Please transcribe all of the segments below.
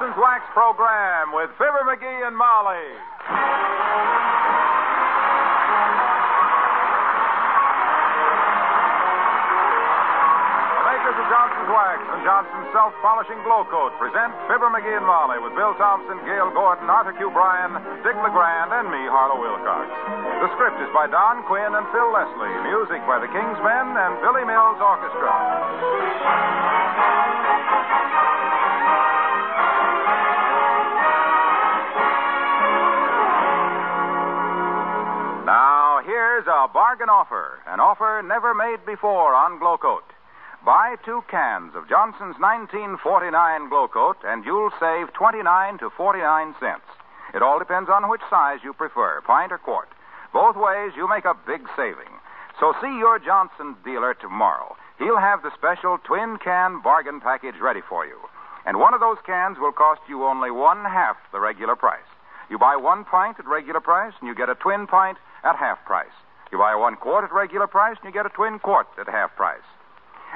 Johnson's Wax program with Fibber McGee and Molly. The makers of Johnson's Wax and Johnson's Self Polishing Glo-Coat present Fibber McGee and Molly with Bill Thompson, Gale Gordon, Arthur Q. Bryan, Dick LeGrand, and me, Harlow Wilcox. The script is by Don Quinn and Phil Leslie. Music by the King's Men and Billy Mills Orchestra. Bargain offer. An offer never made before on Glo-Coat. Buy two cans of Johnson's 1949 Glo-Coat, and you'll save 29 to 49 cents. It all depends on which size you prefer, pint or quart. Both ways, you make a big saving. So see your Johnson dealer tomorrow. He'll have the special twin can bargain package ready for you. And one of those cans will cost you only one half the regular price. You buy one pint at regular price, and you get a twin pint at half price. You buy one quart at regular price, and you get a twin quart at half price.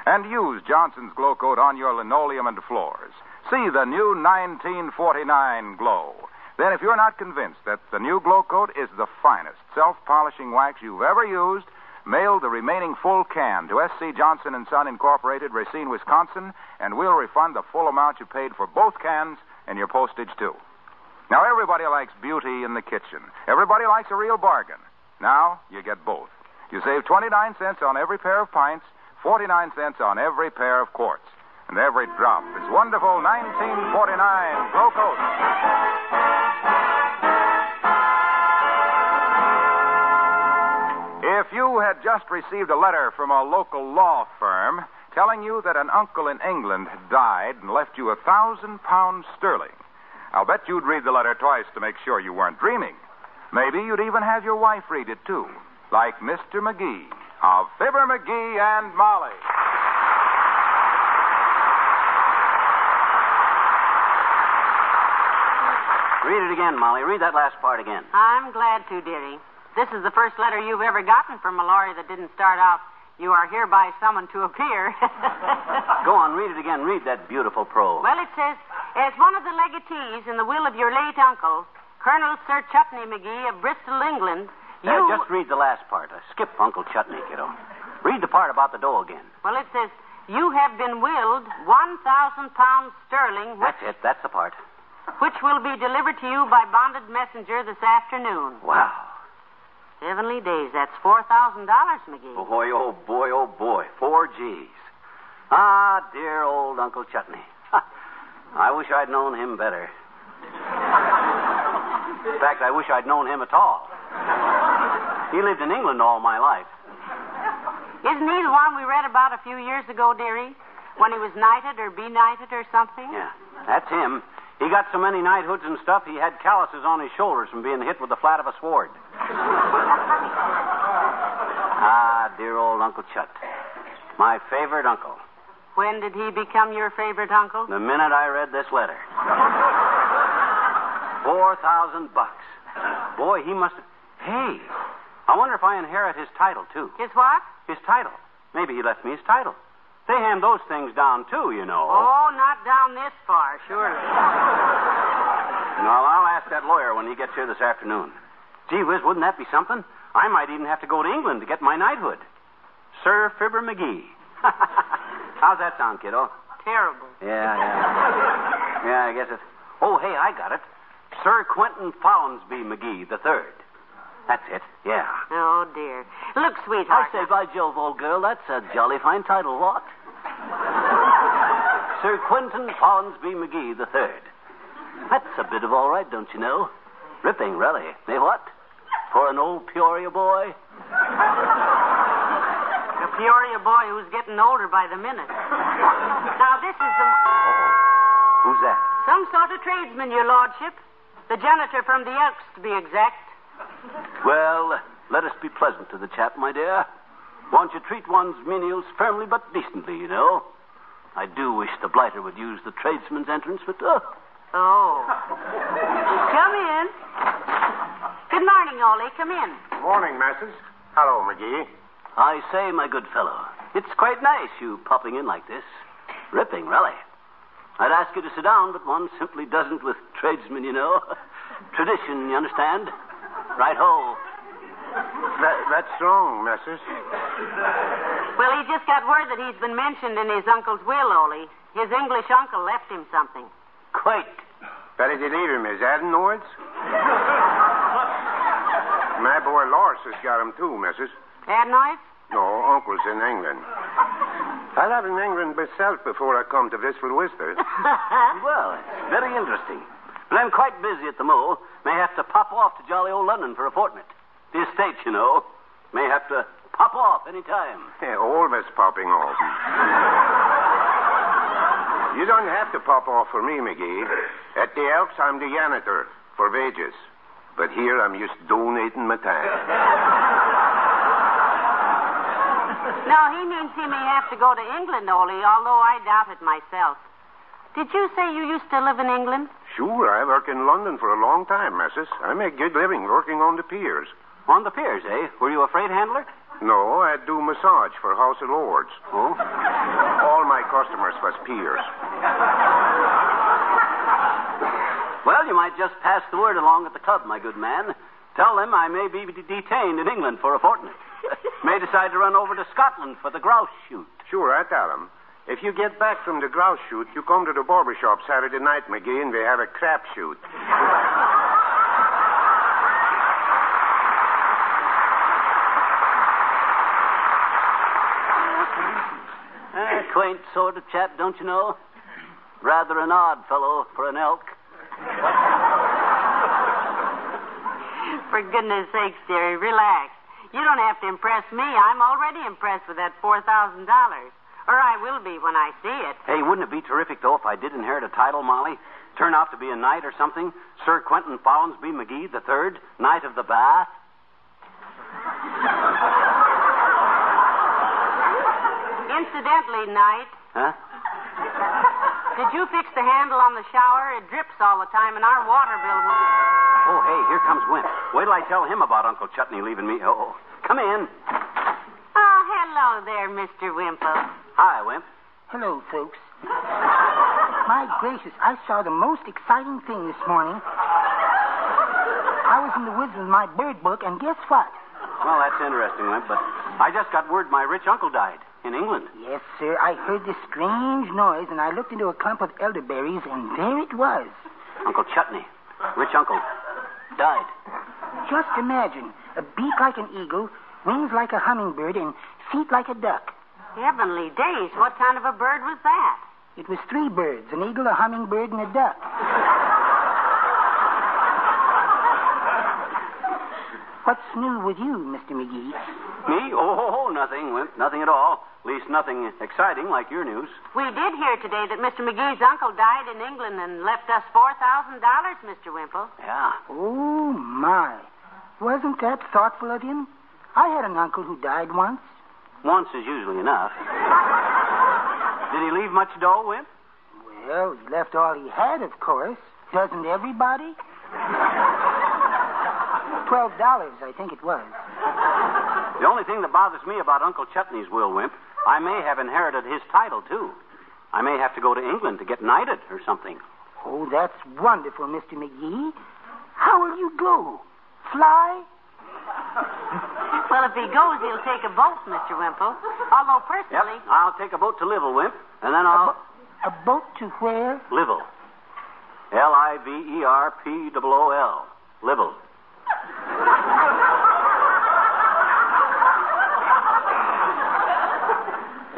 And use Johnson's Glo-Coat on your linoleum and floors. See the new 1949 Glow. Then, if you're not convinced that the new Glo-Coat is the finest self polishing wax you've ever used, mail the remaining full can to S.C. Johnson and Son Incorporated, Racine, Wisconsin, and we'll refund the full amount you paid for both cans and your postage, too. Now, everybody likes beauty in the kitchen. Everybody likes a real bargain. Now, you get both. You save 29 cents on every pair of pints, 49 cents on every pair of quarts. And every drop is wonderful 1949 Glo-Coat. If you had just received a letter from a local law firm telling you that an uncle in England had died and left you a thousand pounds sterling, I'll bet you'd read the letter twice to make sure you weren't dreaming. Maybe you'd even have your wife read it, too, like Mr. McGee of Fibber McGee and Molly. Read it again, Molly. Read that last part again. I'm glad to, dearie. This is the first letter you've ever gotten from a lawyer that didn't start out, You are hereby summoned to appear. Go on, read it again. Read that beautiful prose. Well, it says, as one of the legatees in the will of your late uncle, Colonel Sir Chutney McGee of Bristol, England, you. Uh, just read the last part. Skip Uncle Chutney, kiddo. Read the part about the dough again. Well, it says, you have been willed 1,000 pounds sterling, which, That's it. That's the part. which will be delivered to you by bonded messenger this afternoon. Wow. Heavenly days, that's $4,000, McGee. Boy, oh boy, oh boy. Four G's. Ah, dear old Uncle Chutney. I wish I'd known him better. In fact, I wish I'd known him at all. He lived in England all my life. Isn't he the one we read about a few years ago, dearie? When he was knighted or benighted or something? Yeah, that's him. He got so many knighthoods and stuff, he had calluses on his shoulders from being hit with the flat of a sword. ah, dear old Uncle Chut. My favorite uncle. When did he become your favorite uncle? The minute I read this letter. Four thousand bucks. Boy, he must have. Hey, I wonder if I inherit his title, too. His what? His title. Maybe he left me his title. They hand those things down, too, you know. Oh, not down this far, surely. Well, I'll ask that lawyer when he gets here this afternoon. Gee whiz, wouldn't that be something? I might even have to go to England to get my knighthood. Sir Fibber McGee. How's that sound, kiddo? Terrible. Yeah, yeah. yeah, I guess it. Oh, hey, I got it. Sir Quentin Follinsby McGee the third. That's it. Yeah. Oh, dear. Look, sweetheart. I say, by Jove, old girl, that's a jolly fine title, what? Sir Quentin Follinsby McGee the third. That's a bit of all right, don't you know? Ripping, really. Eh, what? For an old Peoria boy? A Peoria boy who's getting older by the minute. now, this is the. Who's that? Some sort of tradesman, your lordship. The janitor from the Elks, to be exact. Well, let us be pleasant to the chap, my dear. Won't you treat one's menials firmly but decently, you know? I do wish the blighter would use the tradesman's entrance, but oh, Oh. Come in. Good morning, Ole. Come in. Morning, Masters. Hello, McGee. I say, my good fellow, it's quite nice you popping in like this. Ripping, really. I'd ask you to sit down, but one simply doesn't with tradesmen, you know. Tradition, you understand? Right ho. That, that's wrong, Messrs. Well, he just got word that he's been mentioned in his uncle's will, Ole. His English uncle left him something. Quite. Better to leave him his adenoids? My boy Lars has got him too, Mrs. Adenoids? No, Uncle's in England. I live in England myself before I come to this for Worcester. Well, very interesting. But I'm quite busy at the Mo. May have to pop off to jolly old London for a fortnight. The estate, you know. May have to pop off any time. Yeah, always popping off. you don't have to pop off for me, McGee. At the Elks, I'm the janitor for wages. But here, I'm just donating my time. No, he means he may have to go to England, Ole, although I doubt it myself. Did you say you used to live in England? Sure, I work in London for a long time, Mrs. I make good living working on the piers. On the piers, eh? Were you a freight handler? No, I do massage for House of Lords. Oh? All my customers was peers. Well, you might just pass the word along at the club, my good man. Tell them I may be detained in England for a fortnight. may decide to run over to Scotland for the grouse shoot. Sure, I tell 'em. If you get back from the grouse shoot, you come to the barber shop Saturday night, McGee, and we have a crap shoot. Ah, quaint sort of chap, don't you know? Rather an odd fellow for an elk. For goodness sakes, dearie, relax. You don't have to impress me. I'm already impressed with that $4,000. Or I will be when I see it. Hey, wouldn't it be terrific, though, if I did inherit a title, Molly? Turn out to be a knight or something? Sir Quentin Follansby McGee the Third, Knight of the Bath? Incidentally, Knight, Huh? did you fix the handle on the shower? It drips all the time, and our water bill will be... Oh, hey, here comes Wimp. Wait till I tell him about Uncle Chutney leaving me. Oh, come in. Oh, hello there, Mr. Wimple. Hi, Wimp. Hello, folks. My gracious, I saw the most exciting thing this morning. I was in the woods with my bird book, and guess what? Well, that's interesting, Wimp, but I just got word my rich uncle died in England. Yes, sir, I heard this strange noise, and I looked into a clump of elderberries, and there it was. Uncle Chutney, rich uncle, died. Just imagine a beak like an eagle, wings like a hummingbird, and feet like a duck. Heavenly days, what kind of a bird was that? It was three birds an eagle, a hummingbird, and a duck. What's new with you, Mr. McGee? Me? Oh, nothing, Wimp. Nothing at all. At least nothing exciting like your news. We did hear today that Mr. McGee's uncle died in England and left us $4,000, Mr. Wimple. Yeah. Oh, my. Wasn't that thoughtful of him? I had an uncle who died once. Once is usually enough. Did he leave much dough, Wimp? Well, he left all he had, of course. Doesn't everybody? Twelve dollars, I think it was. The only thing that bothers me about Uncle Chutney's will, Wimp, I may have inherited his title, too. I may have to go to England to get knighted or something. Oh, that's wonderful, Mr. McGee. How will you go? Fly? Well, if he goes, he'll take a boat, Mr. Wimple. Although, personally. Yep. personally, I'll take a boat to Liverpool, Wimp, and then I'll. A boat to where? Liverpool. L I V E R P O O L. Liverpool.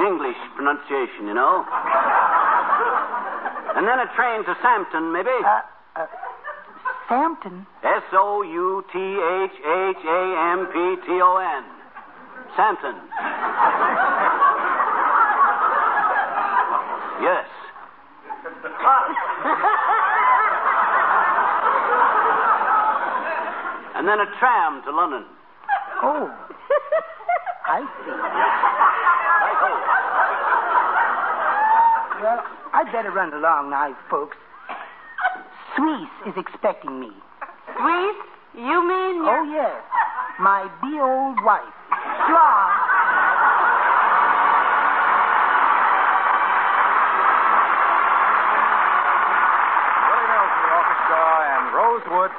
English pronunciation, you know. And then a train to Sampton, maybe. Uh, uh, Sampton. S O U T H H A M P T O N. Sampton. Yes. and then a tram to London. Oh, I see. Well, I'd better run along now, folks. Suisse is expecting me. Suisse? You mean? Oh, yes. My dear old wife, Fla. Rosewood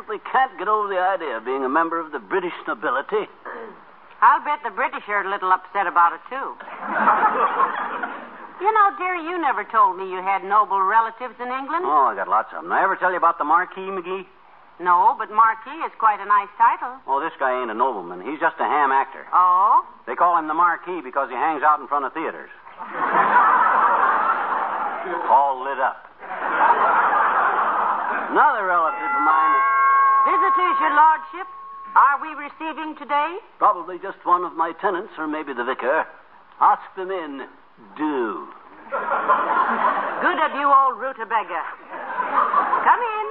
simply can't get over the idea of being a member of the British nobility. I'll bet the British are a little upset about it, too. you know, dearie, you never told me you had noble relatives in England. Oh, I got lots of them. Did I ever tell you about the Marquis, McGee? No, but Marquis is quite a nice title. Oh, this guy ain't a nobleman. He's just a ham actor. Oh? They call him the Marquis because he hangs out in front of theaters. All lit up. Another relative of mine Visitors, your lordship, are we receiving today? probably just one of my tenants, or maybe the vicar. Ask them in. Do. Good of you, old rutabaga. Come in.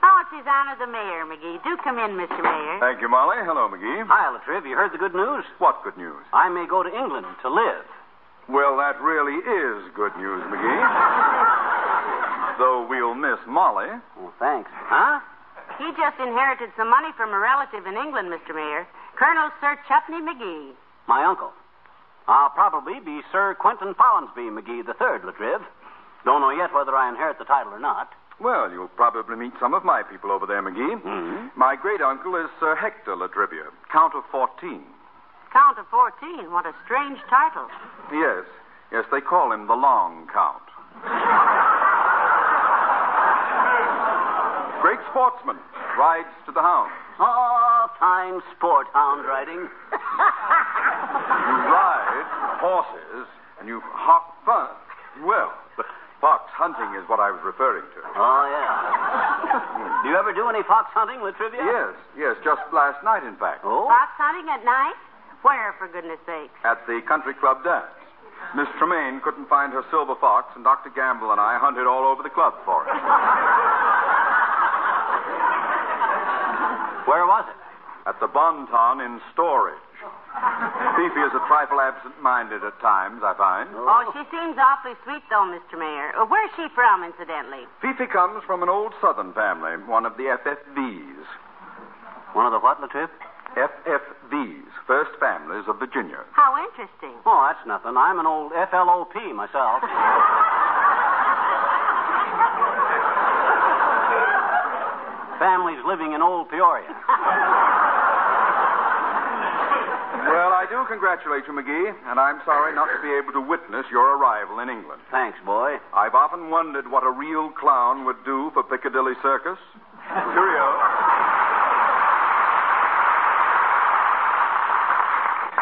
Oh, it's his honor the mayor, McGee. Do come in, Mr. Mayor. Thank you, Molly. Hello, McGee. Hi, Latriv. You heard the good news? What good news? I may go to England to live. Well, that really is good news, McGee. Though we'll miss Molly. Oh, thanks. Huh? He just inherited some money from a relative in England, Mr. Mayor. Colonel Sir Chutney McGee. My uncle. I'll probably be Sir Quentin Follinsby McGee the third, Latriv. Don't know yet whether I inherit the title or not. Well, you'll probably meet some of my people over there, McGee. Mhm. My great uncle is Sir Hector La Trivia, Count of 14. Count of 14. What a strange title. Yes, yes, they call him the Long Count. Great sportsman, rides to the hounds. Oh, fine sport hound riding. You ride horses and you hop fun. Well, fox hunting is what I was referring to. Oh, yeah. do you ever do any fox hunting, La Trivia? Yes, yes, just last night, in fact, Oh? Fox hunting at night? Where, for goodness sake? at the country club dance. Miss Tremaine couldn't find her silver fox, and Dr. Gamble and I hunted all over the club for it. Where was it? At the Bon Ton in storage. Fifi is a trifle absent-minded at times, I find. Oh, she seems awfully sweet, though, Mr. Mayor. Uh, where's she from, incidentally? Fifi comes from an old Southern family, one of the FFVs. One of the what, Latriv? FFVs, First Families of Virginia. How interesting. Oh, that's nothing. I'm an old FLOP myself. Families living in old Peoria. Well, I do congratulate you, McGee, and I'm sorry not to be able to witness your arrival in England. Thanks, boy. I've often wondered what a real clown would do for Piccadilly Circus. Cheerio.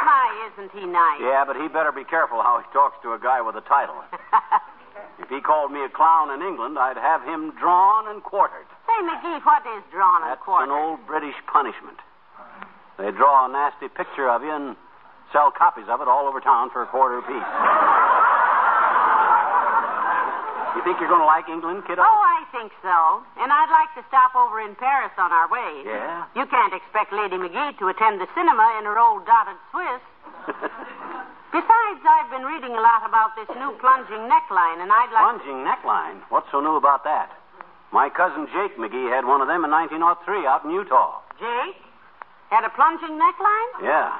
My, isn't he nice? Yeah, but he better be careful how he talks to a guy with a title. if he called me a clown in England, I'd have him drawn and quartered. Say, McGee, what is drawn and That's quartered? an old British punishment. They draw a nasty picture of you and sell copies of it all over town for a quarter apiece. you think you're going to like England, kiddo? Oh, I think so. And I'd like to stop over in Paris on our way. Yeah? You can't expect Lady McGee to attend the cinema in her old dotted Swiss. Besides, I've been reading a lot about this new plunging neckline, and I'd like. Plunging neckline. What's so new about that? My cousin Jake McGee had one of them in 1903 out in Utah. Jake? Had a plunging neckline? Yeah.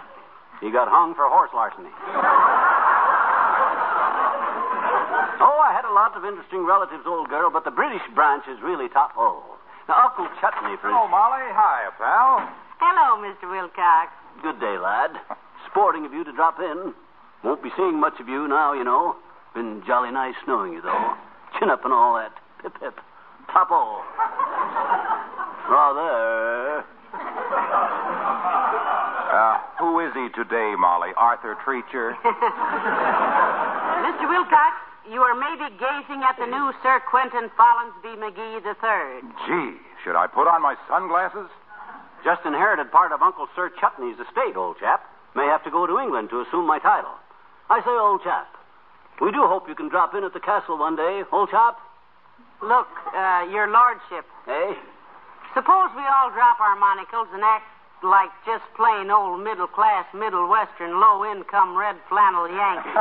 He got hung for horse larceny. oh, I had a lot of interesting relatives, old girl, but the British branch is really top hole. Now, Uncle Chutney, for Oh, Molly. Hi, pal. Hello, Mr. Wilcox. Good day, lad. Sporting of you to drop in. Won't be seeing much of you now, you know. Been jolly nice knowing you, though. Chin up and all that. Pip, pip. Top. Rather. Uh, who is he today, Molly? Arthur Treacher? Mr. Wilcox, you are maybe gazing at the new Sir Quentin Follansby McGee III. Gee, should I put on my sunglasses? Just inherited part of Uncle Sir Chutney's estate, old chap. May have to go to England to assume my title. I say, old chap, we do hope you can drop in at the castle one day, old chap. Look, uh, your lordship, Hey? suppose we all drop our monocles and act like just plain old middle class, middle western, low income, red flannel Yankees.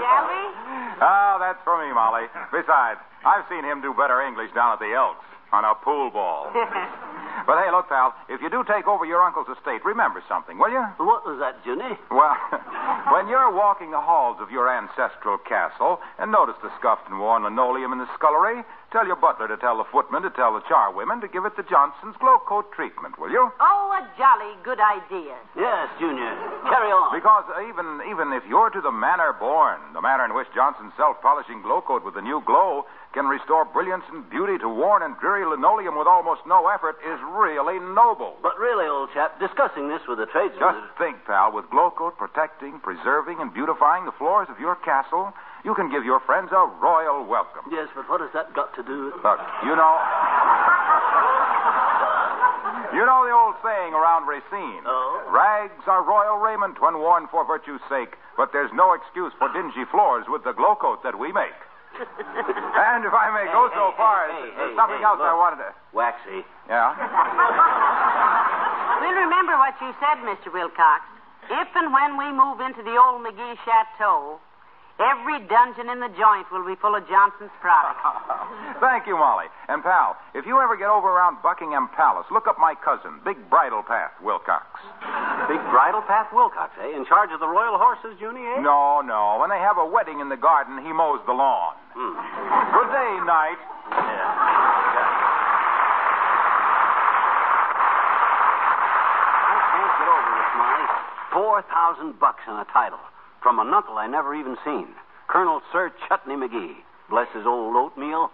Shall we? Oh, that's for me, Molly. Besides, I've seen him do better English down at the Elks on a pool ball. But hey, look, pal, if you do take over your uncle's estate, remember something, will you? What was that, Junie? Well, when you're walking the halls of your ancestral castle and notice the scuffed and worn linoleum in the scullery, tell your butler to tell the footman to tell the charwomen to give it the Johnson's Glo-Coat treatment, will you? oh, a jolly good idea. Yes, Junior. Carry on. Because uh, even even if you're to the manner born, the manner in which Johnson's self-polishing Glo-Coat with the new glow can restore brilliance and beauty to worn and dreary linoleum with almost no effort is really noble. But really, old chap, discussing this with the tradesmen. Just think, pal, with Glo-Coat protecting, preserving, and beautifying the floors of your castle, you can give your friends a royal welcome. Yes, but what has that got to do with. Look, you know. You know the old saying around Racine. Oh? Rags are royal raiment when worn for virtue's sake, but there's no excuse for dingy floors with the Glo-Coat that we make. and if I may go Hey, so hey, far, hey, there's hey, something hey, else I wanted to. Waxy. Yeah? We'll remember what you said, Mr. Wilcox. If and when we move into the old McGee Chateau, every dungeon in the joint will be full of Johnson's products. Thank you, Molly. And, pal, if you ever get over around Buckingham Palace, look up my cousin, Big Bridle Path Wilcox. Big bridal path Wilcox, eh? In charge of the royal horses, Junie, eh? No, no. When they have a wedding in the garden, he mows the lawn. Hmm. Good day, Knight. I can't get over this, Molly. Four thousand bucks on a title from an uncle I never even seen, Colonel Sir Chutney McGee. Bless his old oatmeal.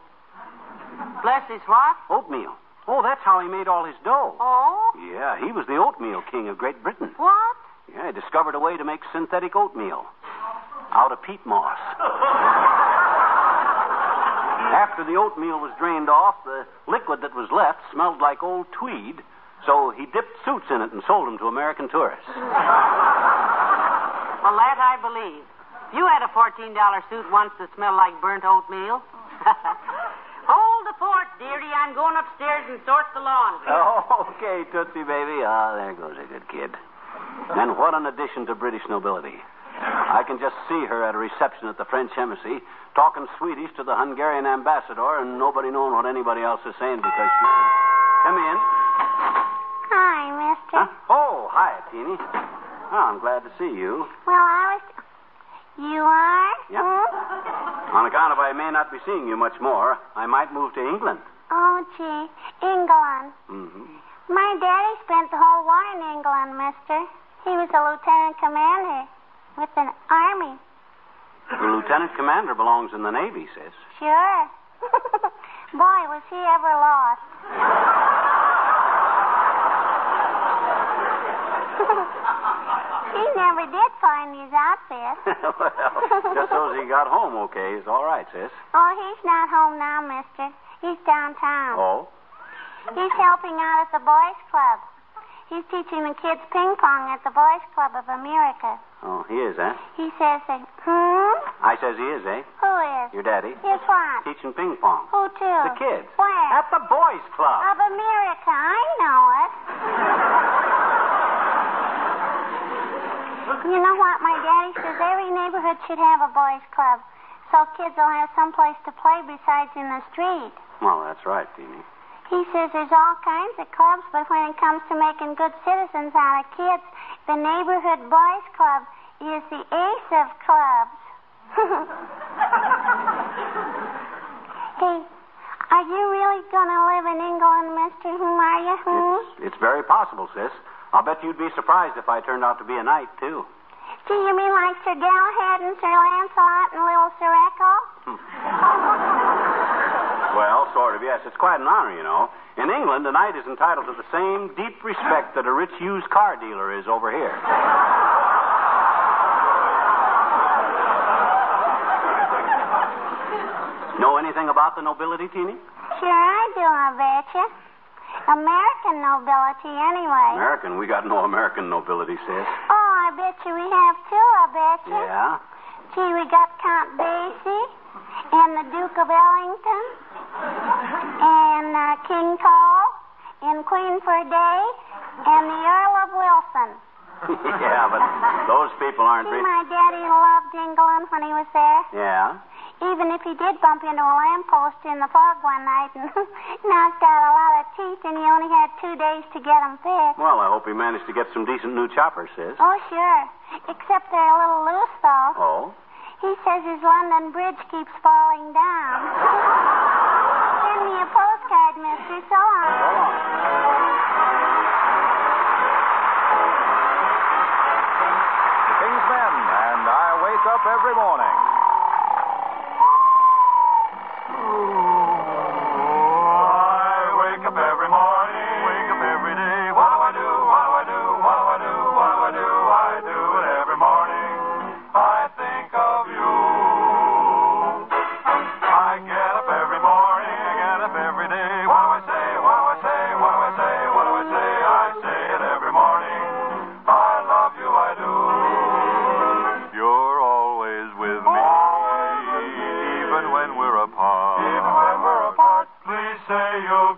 Bless his what? Oatmeal. Oh, that's how he made all his dough. Oh? Yeah, he was the oatmeal king of Great Britain. What? Yeah, he discovered a way to make synthetic oatmeal out of peat moss. After the oatmeal was drained off, the liquid that was left smelled like old tweed, so he dipped suits in it and sold them to American tourists. Well, that I believe. You had a $14 suit once that smelled like burnt oatmeal. Hold the fort, dearie. I'm going upstairs and sort the laundry. Oh, okay, Tootsie, baby. Ah, there goes a good kid. And what an addition to British nobility. I can just see her at a reception at the French embassy, talking Swedish to the Hungarian ambassador, and nobody knowing what anybody else is saying because she. Come in. Hi, mister. Huh? Oh, hi, Teeny. Oh, I'm glad to see you. Well, I was. You are? Yeah. On account of I may not be seeing you much more, I might move to England. Oh, gee. England. Mm-hmm. My daddy spent the whole war in England, mister. He was a lieutenant commander with an army. The lieutenant commander belongs in the Navy, sis. Sure. Boy, was he ever lost. his outfit. well, just so he got home okay is all right, sis. Oh, he's not home now, mister. He's downtown. Oh? He's helping out at the Boys Club. He's teaching the kids ping pong at the Boys Club of America. Oh, he is, eh? He says that, hmm? I says he is, eh? Who is? Your daddy? Is what? Teaching ping pong. Who to? The kids. Where? At the boys' club. Of America. I know it. you know what? My daddy says every neighborhood should have a boys' club. So kids will have some place to play besides in the street. Well, that's right, Teeny. He says there's all kinds of clubs, but when it comes to making good citizens out of kids, the neighborhood boys club is the ace of clubs. hey, are you really going to live in England, Mister? Whom are you? Hmm? It's, it's very possible, sis. I'll bet you'd be surprised if I turned out to be a knight, too. Do you mean like Sir Galahad and Sir Lancelot and Little Sir Echo? Hmm. Well, sort of, yes. It's quite an honor, you know. In England, a knight is entitled to the same deep respect that a rich used car dealer is over here. know anything about the nobility, Teeny? Sure I do, I betcha. American nobility, anyway. American? We got no American nobility, sis. Oh, bet you we have too, I betcha. Yeah? Gee, we got Count Basie and the Duke of Ellington and uh, King Cole and Queen for a Day and the Earl of Wilson. yeah, but those people aren't See, rich. my daddy loved England when he was there. Yeah? Even if he did bump into a lamppost in the fog one night and knocked out a lot of teeth, and he only had two days to get them fixed. Well, I hope he managed to get some decent new choppers, sis. Oh, sure. Except they're a little loose, though. Oh? He says his London Bridge keeps falling down. Send me a postcard, mister. So long. The King's Men, and I wake up every morning. Oh. Say you'll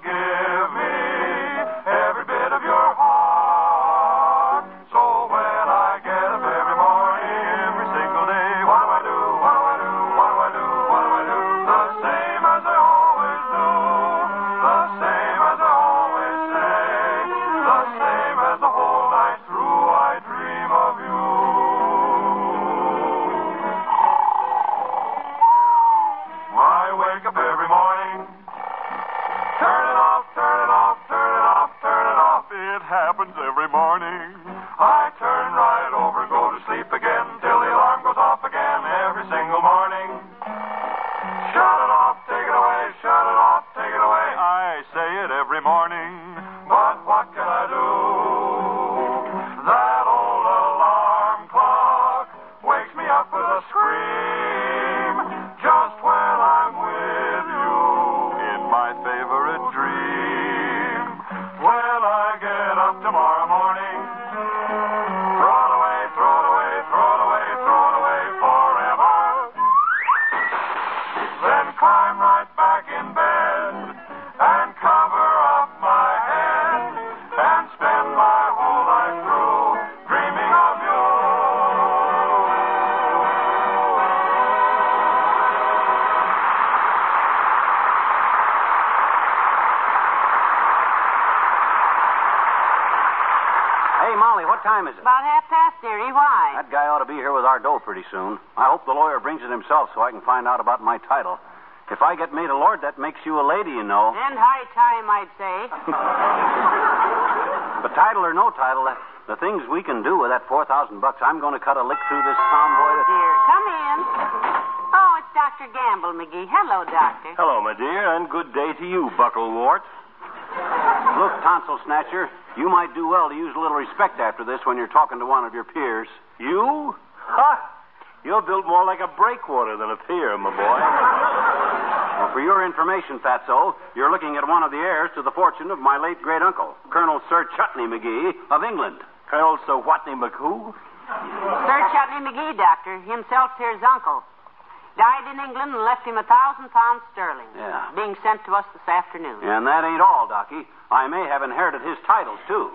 That guy ought to be here with our dough pretty soon. I hope the lawyer brings it himself so I can find out about my title. If I get made a lord, that makes you a lady, you know. And high time, I'd say. But title or no title, the, the things we can do with that four thousand bucks, I'm going to cut a lick through this tomboy. That... Dear, come in. Oh, it's Dr. Gamble, McGee. Hello, Doctor. Hello, my dear, and good day to you, Bucklewart. Look, tonsil snatcher, you might do well to use a little respect after this when you're talking to one of your peers. You? Ha! You're built more like a breakwater than a pier, my boy. Well, for your information, Fatso, you're looking at one of the heirs to the fortune of my late great uncle, Colonel Sir Chutney McGee of England. Colonel Sir Watney McHugh? Sir Chutney McGee, Doctor, himself here's uncle. Died in England and left him a thousand pounds sterling. Yeah. Being sent to us this afternoon. And that ain't all, Docky. I may have inherited his titles, too.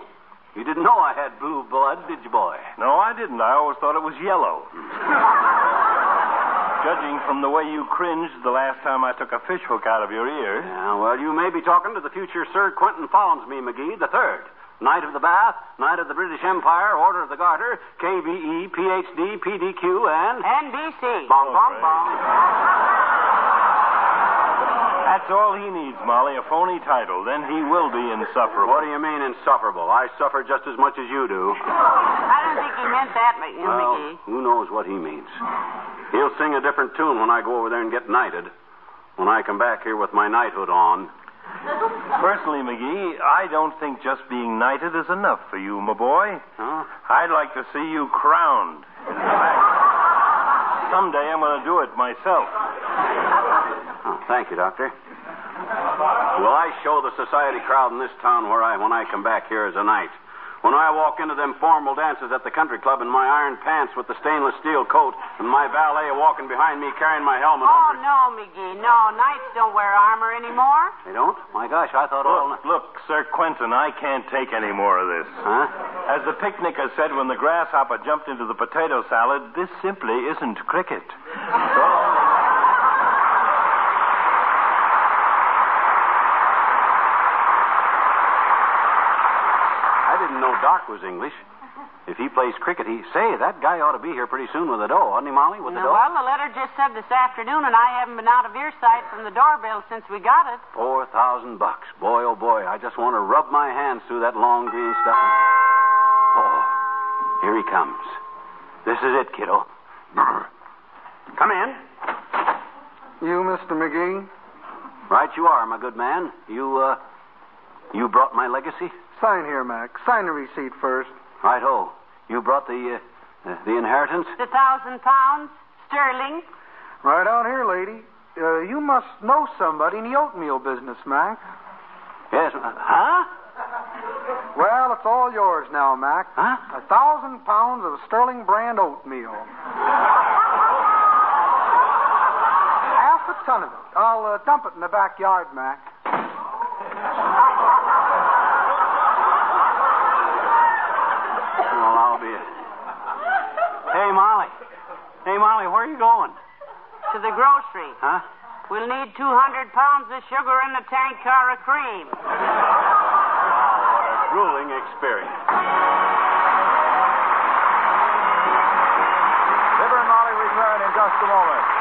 You didn't know I had blue blood, did you, boy? No, I didn't. I always thought it was yellow. Judging from the way you cringed the last time I took a fish hook out of your ear. Yeah, well, you may be talking to the future Sir Quentin Follinsby McGee, the third. Knight of the Bath, Knight of the British Empire, Order of the Garter, KBE, PhD, PDQ, and... NBC. Bong, bong, right. bong. That's all he needs, Molly, a phony title. Then he will be insufferable. What do you mean insufferable? I suffer just as much as you do. I don't think he meant that, Mc- Well, who knows what he means? He'll sing a different tune when I go over there and get knighted. When I come back here with my knighthood on. Personally, McGee, I don't think just being knighted is enough for you, my boy. Huh? I'd like to see you crowned. In fact, someday I'm going to do it myself. Oh, thank you, Doctor. Will I show the society crowd in this town where I when I come back here as a knight? When I walk into them formal dances at the country club in my iron pants with the stainless steel coat and my valet walking behind me carrying my helmet Oh, over. no, McGee. No, knights don't wear armor anymore. They don't? My gosh, I thought all. Look, look, Sir Quentin, I can't take any more of this. Huh? As the picnicker said when the grasshopper jumped into the potato salad, this simply isn't cricket. So, I didn't know Doc was English. If he plays cricket, he say that guy ought to be here pretty soon with the dough, oughtn't he, Molly? With the No, dough. well, the letter just said this afternoon, and I haven't been out of earsight from the doorbell since we got it. Four thousand bucks. Boy, oh boy, I just want to rub my hands through that long green stuff. And... Oh, here he comes. This is it, kiddo. Come in. You, Mr. McGee? Right you are, my good man. You, uh, you brought my legacy? Sign here, Mac. Sign the receipt first. Right ho. You brought the, uh, uh, the inheritance? The thousand pounds sterling. Right on here, lady. Uh, you must know somebody in the oatmeal business, Mac. Yes. Uh, huh? Well, it's all yours now, Mac. Huh? A thousand pounds of Sterling brand oatmeal. Half a ton of it. I'll uh, dump it in the backyard, Mac. Well, I'll be it. Hey, Molly. Molly, where are you going? To the grocery. Huh? We'll need 200 pounds of sugar in the tank car of cream. What a grueling experience. Fibber and Molly return in just a moment.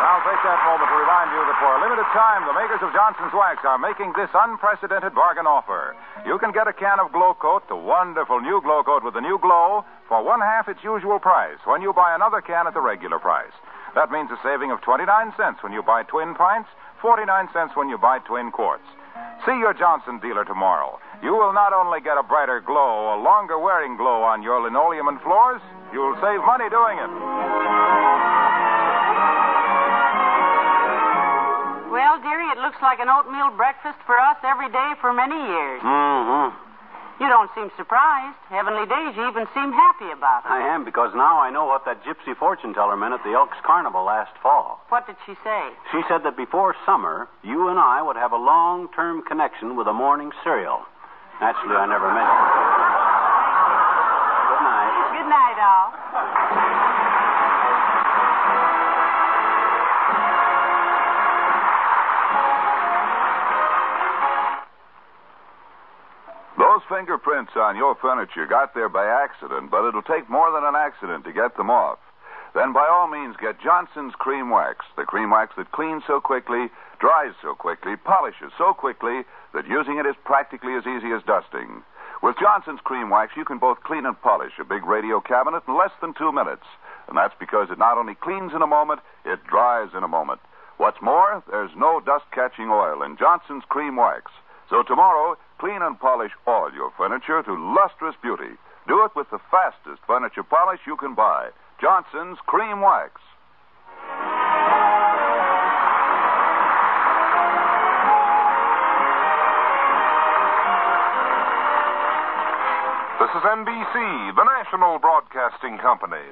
And I'll take that moment to remind you that for a limited time, the makers of Johnson's Wax are making this unprecedented bargain offer. You can get a can of Glo-Coat, the wonderful new Glo-Coat with the new glow, for one half its usual price when you buy another can at the regular price. That means a saving of 29 cents when you buy twin pints, 49 cents when you buy twin quarts. See your Johnson dealer tomorrow. You will not only get a brighter glow, a longer wearing glow on your linoleum and floors, you'll save money doing it. Well, dearie, it looks like an oatmeal breakfast for us every day for many years. Mm-hmm. You don't seem surprised. Heavenly days, you even seem happy about it. I am, because now I know what that gypsy fortune teller meant at the Elks Carnival last fall. What did she say? She said that before summer, you and I would have a long term connection with a morning cereal. Naturally, I never meant it. Good night. Good night, all. Those fingerprints on your furniture got there by accident, but it'll take more than an accident to get them off. Then by all means get Johnson's Cream Wax, the cream wax that cleans so quickly, dries so quickly, polishes so quickly that using it is practically as easy as dusting. With Johnson's Cream Wax, you can both clean and polish a big radio cabinet in less than two minutes. And that's because it not only cleans in a moment, it dries in a moment. What's more, there's no dust catching oil in Johnson's Cream Wax. So tomorrow, Clean and polish all your furniture to lustrous beauty. Do it with the fastest furniture polish you can buy Johnson's Cream Wax. This is NBC, the national broadcasting company.